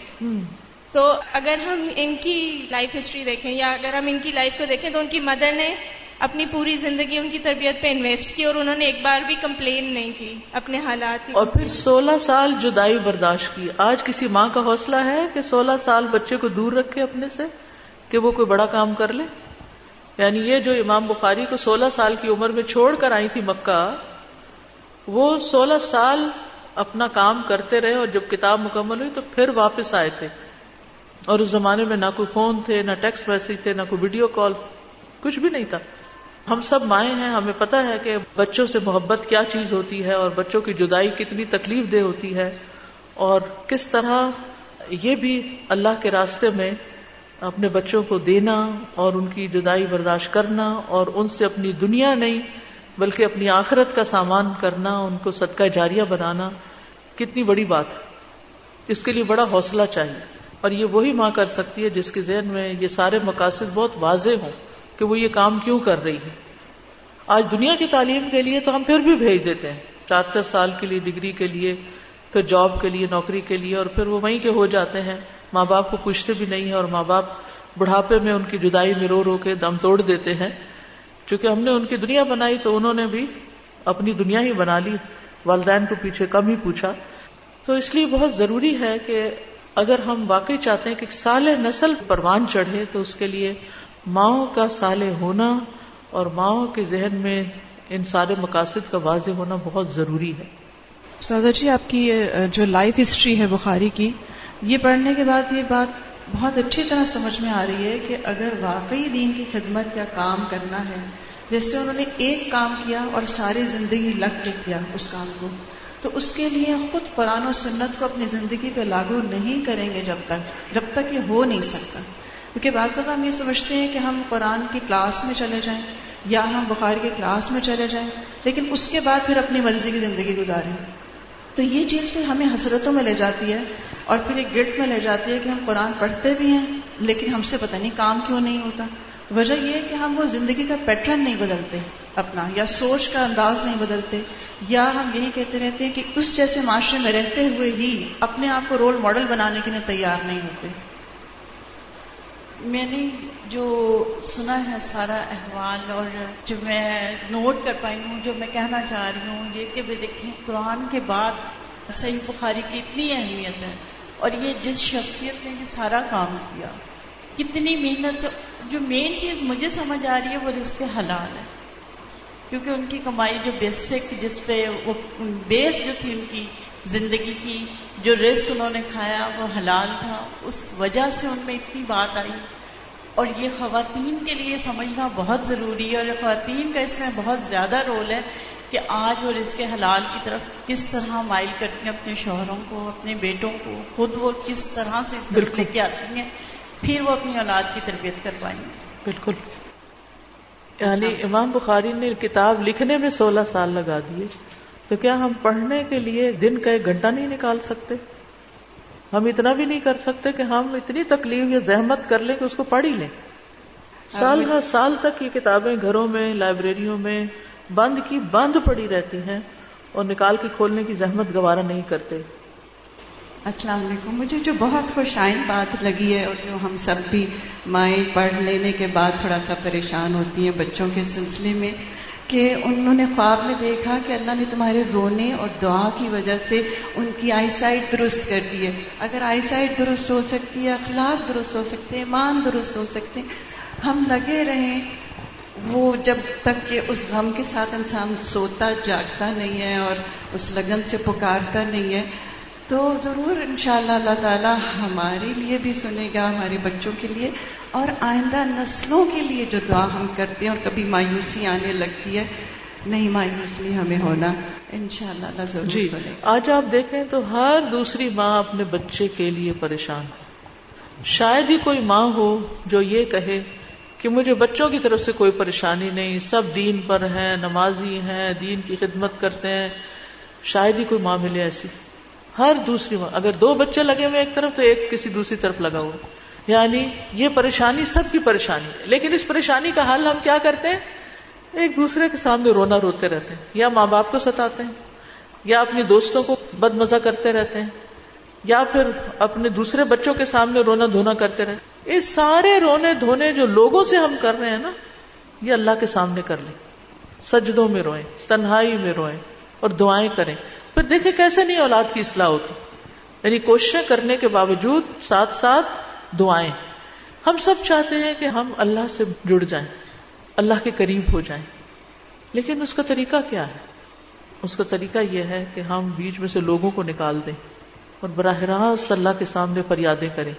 تو اگر ہم ان کی لائف ہسٹری دیکھیں یا اگر ہم ان کی لائف کو دیکھیں تو ان کی مدر نے اپنی پوری زندگی ان کی تربیت پہ انویسٹ کی اور انہوں نے ایک بار بھی کمپلین نہیں کی اپنے حالات اور پھر سولہ سال جدائی برداشت کی۔ آج کسی ماں کا حوصلہ ہے کہ سولہ سال بچے کو دور رکھے اپنے سے کہ وہ کوئی بڑا کام کر لے؟ یعنی یہ جو امام بخاری کو سولہ سال کی عمر میں چھوڑ کر آئی تھی مکہ، وہ سولہ سال اپنا کام کرتے رہے اور جب کتاب مکمل ہوئی تو پھر واپس آئے تھے۔ اور اس زمانے میں نہ کوئی فون تھے، نہ ٹیکسٹ میسج تھے، نہ کوئی ویڈیو کال کچھ بھی نہیں تھا۔ ہم سب مائیں ہیں، ہمیں پتا ہے کہ بچوں سے محبت کیا چیز ہوتی ہے اور بچوں کی جدائی کتنی تکلیف دہ ہوتی ہے۔ اور کس طرح یہ بھی اللہ کے راستے میں اپنے بچوں کو دینا اور ان کی جدائی برداشت کرنا اور ان سے اپنی دنیا نہیں، بلکہ اپنی آخرت کا سامان کرنا، ان کو صدقہ جاریہ بنانا، کتنی بڑی بات ہے۔ اس کے لیے بڑا حوصلہ چاہیے۔ اور یہ وہی ماں کر سکتی ہے جس کے ذہن میں یہ سارے مقاصد بہت واضح ہوں کہ وہ یہ کام کیوں کر رہی ہے آج دنیا کی تعلیم کے لیے تو ہم پھر بھی بھیج دیتے ہیں۔ چار چار سال کے لیے ڈگری کے لیے، پھر جاب کے لیے، نوکری کے لیے اور پھر وہ وہیں کے ہو جاتے ہیں۔ ماں باپ کو پوچھتے بھی نہیں ہے اور ماں باپ بڑھاپے میں ان کی جدائی میں رو رو کے دم توڑ دیتے ہیں۔ چونکہ ہم نے ان کی دنیا بنائی تو انہوں نے بھی اپنی دنیا ہی بنا لی۔ والدین کو پیچھے کم ہی پوچھا۔ تو اس لیے بہت ضروری ہے کہ اگر ہم واقعی چاہتے ہیں کہ سال نسل پروان چڑھے تو اس کے لیے ماؤں کا سال ہونا اور ماؤں کے ذہن میں ان سارے مقاصد کا واضح ہونا بہت ضروری ہے۔ سودا جی آپ کی جو لائف ہسٹری ہے بخاری کی، یہ پڑھنے کے بعد یہ بات بہت اچھی طرح سمجھ میں آ رہی ہے کہ اگر واقعی دین کی خدمت یا کام کرنا ہے، جیسے انہوں نے ایک کام کیا اور ساری زندگی لگ کے کیا اس کام کو تو اس کے لیے خود قرآن و سنت کو اپنی زندگی پہ لاگو نہیں کریں گے جب تک جب تک یہ ہو نہیں سکتا۔ کیونکہ بعض دفعہ ہم یہ سمجھتے ہیں کہ ہم قرآن کی کلاس میں چلے جائیں یا ہم بخار کی کلاس میں چلے جائیں، لیکن اس کے بعد پھر اپنی مرضی کی زندگی گزاریں۔ تو یہ چیز پھر ہمیں حسرتوں میں لے جاتی ہے اور پھر ایک گلٹ میں لے جاتی ہے کہ ہم قرآن پڑھتے بھی ہیں، لیکن ہم سے پتہ نہیں کام کیوں نہیں ہوتا۔ وجہ یہ ہے کہ ہم وہ زندگی کا پیٹرن نہیں بدلتے۔ اپنا، یا سوچ کا انداز نہیں بدلتے، یا ہم یہی کہتے رہتے ہیں کہ اس جیسے معاشرے میں رہتے ہوئے ہی اپنے آپ کو رول ماڈل بنانے کے لیے تیار نہیں ہوتے۔ میں نے جو سنا ہے سارا احوال، اور جو میں نوٹ کر پائی ہوں، جو میں کہنا چاہ رہی ہوں، یہ کہ بھی دیکھیں، قرآن کے بعد صحیح بخاری کی اتنی اہمیت ہے، اور یہ جس شخصیت نے یہ سارا کام کیا، کتنی محنت، جو مین چیز مجھے سمجھ آ رہی ہے، وہ رزق حلال ہے۔ کیونکہ ان کی کمائی جو بیسک جس پہ وہ بیس جو تھی ان کی زندگی کی جو رزق انہوں نے کھایا وہ حلال تھا اس وجہ سے ان میں اتنی بات آئی۔ اور یہ خواتین کے لیے سمجھنا بہت ضروری ہے اور خواتین کا اس میں بہت زیادہ رول ہے کہ آج وہ رزق حلال کی طرف کس طرح مائل کرتی ہیں اپنے شوہروں کو اپنے بیٹوں کو خود وہ کس طرح سے اس طرف لے کے آتی ہیں پھر وہ اپنی اولاد کی تربیت کر پائیں گے بالکل۔ یعنی امام بخاری نے کتاب لکھنے میں سولہ سال لگا دیے۔ تو کیا ہم پڑھنے کے لیے دن کا ایک گھنٹہ نہیں نکال سکتے؟ ہم اتنا بھی نہیں کر سکتے کہ ہم اتنی تکلیف یا زحمت کر لیں کہ اس کو پڑھ ہی لیں سال ہر سال تک یہ کتابیں گھروں میں لائبریریوں میں بند کی بند پڑی رہتی ہیں اور نکال کے کھولنے کی زحمت گوارا نہیں کرتے۔ السلام علیکم۔ مجھے جو بہت خوش آئند بات لگی ہے اور جو ہم سب بھی مائیں پڑھ لینے کے بعد تھوڑا سا پریشان ہوتی ہیں بچوں کے سلسلے میں کہ انہوں نے خواب میں دیکھا کہ اللہ نے تمہارے رونے اور دعا کی وجہ سے ان کی آئی سائٹ درست کر دی ہے۔ اگر آئی سائٹ درست ہو سکتی ہے، اخلاق درست ہو سکتے ہیں مان درست ہو سکتے ہیں، ہم لگے رہیں۔ وہ جب تک کہ اس غم کے ساتھ انسان سوتا، جاگتا نہیں ہے اور اس لگن سے پکارتا نہیں ہے تو ضرور انشاءاللہ اللہ تعالی ہمارے لیے بھی سنے گا ہمارے بچوں کے لیے اور آئندہ نسلوں کے لیے جو دعا ہم کرتے ہیں اور کبھی مایوسی آنے لگتی ہے نہیں مایوس نہیں ہمیں ہونا۔ ان شاء اللہ ضرور جی سنے آج آپ دیکھیں تو ہر دوسری ماں اپنے بچے کے لیے پریشان شاید ہی کوئی ماں ہو جو یہ کہے کہ مجھے بچوں کی طرف سے کوئی پریشانی نہیں سب دین پر ہیں نمازی ہیں دین کی خدمت کرتے ہیں۔ شاید ہی کوئی ماں ملے ایسی۔ ہر دوسری ماں اگر دو بچے لگے ہوئے ایک طرف تو ایک کسی دوسری طرف لگا ہوا یعنی یہ پریشانی سب کی پریشانی ہے۔ لیکن اس پریشانی کا حل ہم کیا کرتے ہیں؟ ایک دوسرے کے سامنے رونا روتے رہتے ہیں۔ یا ماں باپ کو ستاتے ہیں، یا اپنی دوستوں کو بد مزہ کرتے رہتے ہیں، یا پھر اپنے دوسرے بچوں کے سامنے رونا دھونا کرتے رہے اس سارے رونے دھونے جو لوگوں سے ہم کر رہے ہیں نا، یہ اللہ کے سامنے کر لیں۔ سجدوں میں روئیں، تنہائی میں روئیں اور دعائیں کریں۔ پھر دیکھیں کیسے نہیں اولاد کی اصلاح ہوتی۔ یعنی کوششیں کرنے کے باوجود ساتھ ساتھ دعائیں۔ ہم سب چاہتے ہیں کہ ہم اللہ سے جڑ جائیں، اللہ کے قریب ہو جائیں۔ لیکن اس کا طریقہ کیا ہے؟ اس کا طریقہ یہ ہے کہ ہم بیچ میں سے لوگوں کو نکال دیں اور براہ راست اللہ کے سامنے فریادیں کریں۔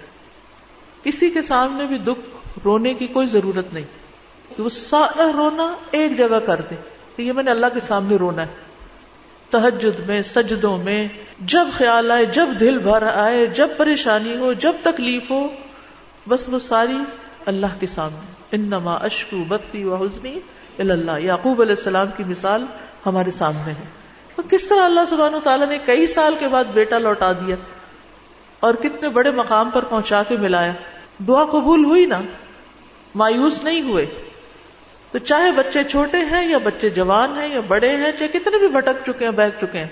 کسی کے سامنے بھی دکھ رونے کی کوئی ضرورت نہیں کہ وہ سارا رونا ایک جگہ کر دے کہ یہ میں نے اللہ کے سامنے رونا ہے۔ تحجد میں، سجدوں میں، جب خیال آئے، جب دل بھر آئے، جب پریشانی ہو، جب تکلیف ہو، بس وہ ساری اللہ کے سامنے۔ انما اشکو بتی و حسنی اللہ یعقوب علیہ السلام کی مثال ہمارے سامنے ہے۔ تو کس طرح اللہ سبحانہ تعالیٰ نے کئی سال کے بعد بیٹا لوٹا دیا اور کتنے بڑے مقام پر پہنچا کے ملایا۔ دعا قبول ہوئی نا؟ مایوس نہیں ہوئے۔ تو چاہے بچے چھوٹے ہیں یا بچے جوان ہیں یا بڑے ہیں، چاہے کتنے بھی بھٹک چکے ہیں بہک چکے ہیں۔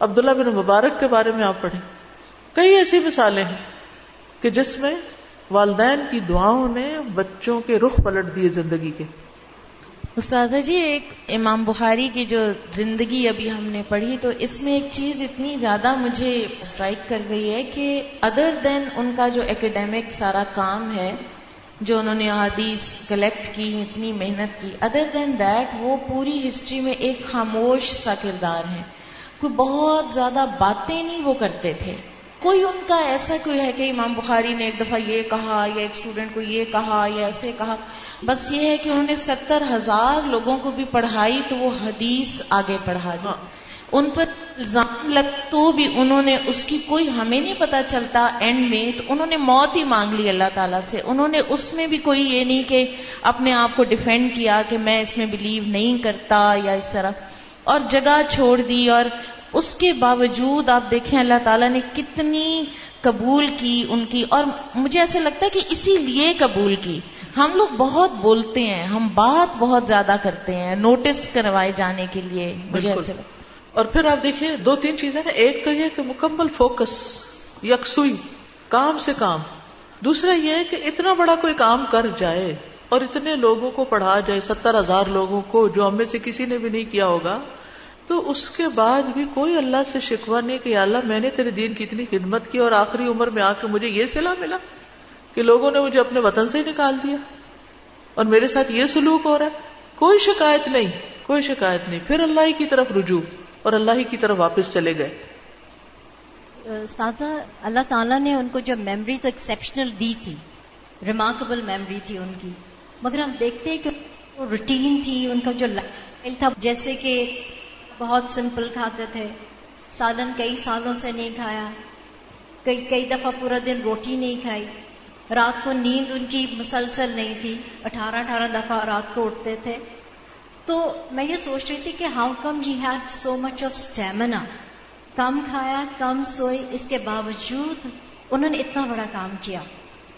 عبداللہ بن مبارک کے بارے میں آپ پڑھیں۔ کئی ایسی مثالیں ہیں کہ جس میں والدین کی دعاؤں نے بچوں کے رخ پلٹ دیے زندگی کے۔ استاذہ جی ایک امام بخاری کی جو زندگی ابھی ہم نے پڑھی، تو اس میں ایک چیز اتنی زیادہ مجھے اسٹرائک کر رہی ہے کہ ادر دین ان کا جو اکیڈیمک سارا کام ہے جو انہوں نے حدیث کلیکٹ کی، اتنی محنت کی۔ ادر دین دیٹ وہ پوری ہسٹری میں ایک خاموش سا کردار ہے کوئی بہت زیادہ باتیں نہیں وہ کرتے تھے۔ کوئی ان کا ایسا کوئی ہے کہ امام بخاری نے ایک دفعہ یہ کہا، یا ایک اسٹوڈنٹ کو یہ کہا، یا ایسے کہا۔ بس یہ ہے کہ انہوں نے ستر ہزار لوگوں کو بھی پڑھائی تو وہ حدیث آگے پڑھا دی۔ ہاں۔ ان پر الزام لگ تو بھی انہوں نے اس کی کوئی ہمیں نہیں پتا چلتا اینڈ میں تو انہوں نے موت ہی مانگ لی اللہ تعالیٰ سے۔ انہوں نے اس میں بھی کوئی یہ نہیں کہ اپنے آپ کو ڈیفینڈ کیا کہ میں اس میں بلیو نہیں کرتا یا اس طرح۔ اور جگہ چھوڑ دی اور اس کے باوجود آپ دیکھیں اللہ تعالیٰ نے کتنی قبول کی ان کی۔ اور مجھے ایسا لگتا ہے کہ اسی لیے قبول کی۔ ہم لوگ بہت بولتے ہیں ہم بات بہت زیادہ کرتے ہیں نوٹس کروائے جانے کے لیے۔ مجھے ایسا لگتا اور پھر آپ دیکھیے دو تین چیزیں نا، ایک تو یہ کہ مکمل فوکس، یکسوئی، کام سے کام۔ دوسرا یہ کہ اتنا بڑا کوئی کام کر جائے اور اتنے لوگوں کو پڑھا جائے، ستر ہزار لوگوں کو جو ہم میں سے کسی نے بھی نہیں کیا ہوگا، تو اس کے بعد بھی کوئی اللہ سے شکوا نہیں کہ اللہ میں نے تیرے دین کی اتنی خدمت کی اور آخری عمر میں آ کے مجھے یہ سلا ملا کہ لوگوں نے مجھے اپنے وطن سے ہی نکال دیا۔ اور میرے ساتھ یہ سلوک ہو رہا ہے۔ کوئی شکایت نہیں، کوئی شکایت نہیں۔ پھر اللہ ہی کی طرف رجوع۔ اور اللہ ہی کی طرف واپس چلے گئے۔ استاذہ، اللہ تعالیٰ نے ان کو جو میموری تو ایکسپشنل دی تھی ریمارکبل میموری تھی ان کی۔ مگر ہم دیکھتے ہیں کہ روٹین تھی، ان کا جو لائف تھا، جیسے کہ بہت سمپل کھاتے تھے۔ سالن کئی سالوں سے نہیں کھایا۔ کئی کئی دفعہ پورا دن روٹی نہیں کھائی۔ رات کو نیند ان کی مسلسل نہیں تھی۔ اٹھارہ اٹھارہ دفعہ رات کو اٹھتے تھے۔ تو میں یہ سوچ رہی تھی کہ how come he had so much of stamina کم کھایا کم سوئی اس کے باوجود انہوں نے اتنا بڑا کام کیا۔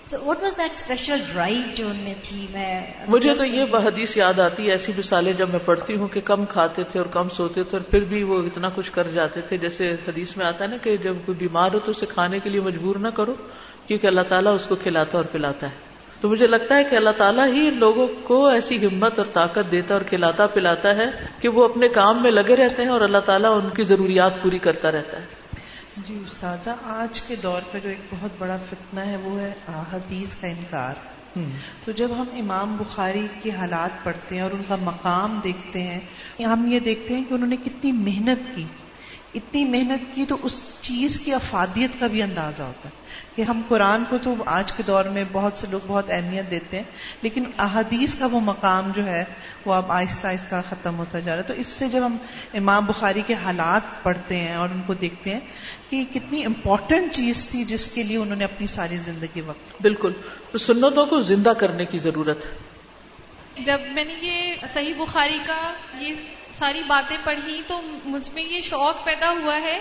So what was that special drive جو ان میں تھی؟ میں مجھے تو یہ حدیث یاد آتی ہے ایسی مثالیں جب میں پڑھتی ہوں کہ کم کھاتے تھے اور کم سوتے تھے اور پھر بھی وہ اتنا کچھ کر جاتے تھے۔ جیسے حدیث میں آتا ہے نا کہ جب کوئی بیمار ہو تو اسے کھانے کے لیے مجبور نہ کرو کیونکہ اللہ تعالیٰ اس کو کھلاتا اور پلاتا ہے۔ تو مجھے لگتا ہے کہ اللہ تعالیٰ ہی لوگوں کو ایسی ہمت اور طاقت دیتا اور کھلاتا پلاتا ہے کہ وہ اپنے کام میں لگے رہتے ہیں اور اللہ تعالیٰ ان کی ضروریات پوری کرتا رہتا ہے۔ جی استاذہ آج کے دور پہ جو ایک بہت بڑا فتنہ ہے وہ ہے حدیث کا انکار۔ تو جب ہم امام بخاری کے حالات پڑھتے ہیں اور ان کا مقام دیکھتے ہیں ہم یہ دیکھتے ہیں کہ انہوں نے کتنی محنت کی۔ اتنی محنت کی تو اس چیز کی افادیت کا بھی اندازہ ہوتا ہے۔ کہ ہم قرآن کو تو آج کے دور میں بہت سے لوگ بہت اہمیت دیتے ہیں لیکن احادیث کا وہ مقام جو ہے وہ اب آہستہ آہستہ ختم ہوتا جا رہا ہے۔ تو اس سے جب ہم امام بخاری کے حالات پڑھتے ہیں اور ان کو دیکھتے ہیں کہ کتنی امپورٹنٹ چیز تھی جس کے لیے انہوں نے اپنی ساری زندگی وقت بالکل۔ تو سنتوں کو زندہ کرنے کی ضرورت ہے۔ جب میں نے یہ صحیح بخاری کا یہ ساری باتیں پڑھی تو مجھ میں یہ شوق پیدا ہوا ہے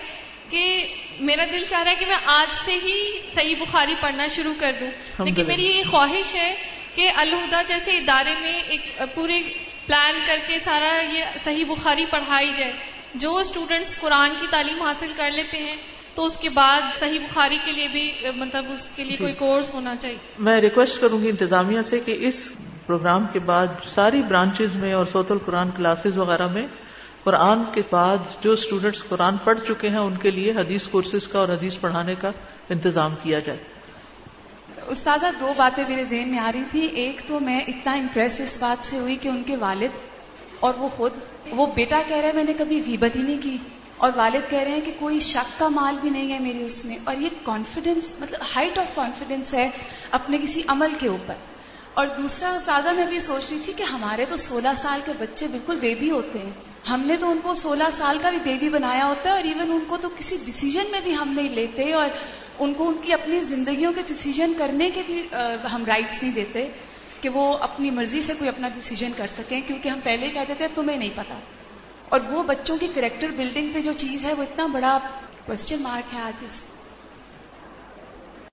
کہ میرا دل چاہ رہا ہے کہ میں آج سے ہی صحیح بخاری پڑھنا شروع کر دوں۔ لیکن میری یہ خواہش ہے کہ الہدا جیسے ادارے میں ایک پورے پلان کر کے سارا یہ صحیح بخاری پڑھائی جائے۔ جو اسٹوڈینٹس قرآن کی تعلیم حاصل کر لیتے ہیں تو اس کے بعد صحیح بخاری کے لیے بھی مطلب اس کے لیے کوئی کورس ہونا چاہیے۔ میں ریکویسٹ کروں گی انتظامیہ سے کہ اس پروگرام کے بعد ساری برانچز میں اور سوت القرآن کلاسز وغیرہ میں قرآن کے بعد جو اسٹوڈینٹس قرآن پڑھ چکے ہیں، ان کے لیے حدیث کورسز کا اور حدیث پڑھانے کا انتظام کیا جائے۔ استاذہ، دو باتیں میرے ذہن میں آ رہی تھی ایک تو میں اتنا امپریس اس بات سے ہوئی کہ ان کے والد اور وہ خود، وہ بیٹا کہہ رہے ہیں، میں نے کبھی غیبت ہی نہیں کی۔ اور والد کہہ رہے ہیں کہ کوئی شک کا مال بھی نہیں ہے میری اس میں۔ اور یہ کانفیڈینس مطلب ہائٹ آف کانفیڈینس ہے اپنے کسی عمل کے اوپر۔ اور دوسرا، استاذہ، میں بھی سوچ رہی تھی کہ ہمارے تو سولہ سال کے بچے بالکل بیبی ہوتے ہیں۔ ہم نے تو ان کو سولہ سال کا بھی بیبی بنایا ہوتا ہے اور ایون ان کو تو کسی ڈسیزن میں بھی ہم نہیں لیتے اور ان کو ان کی اپنی زندگیوں کے ڈسیزن کرنے کے بھی ہم رائٹس نہیں دیتے کہ وہ اپنی مرضی سے کوئی اپنا ڈسیزن کر سکیں کیونکہ ہم پہلے کہتے تھے تمہیں نہیں پتا اور وہ بچوں کی کریکٹر بلڈنگ پہ جو چیز ہے وہ اتنا بڑا کوشچن مارک ہے آج اس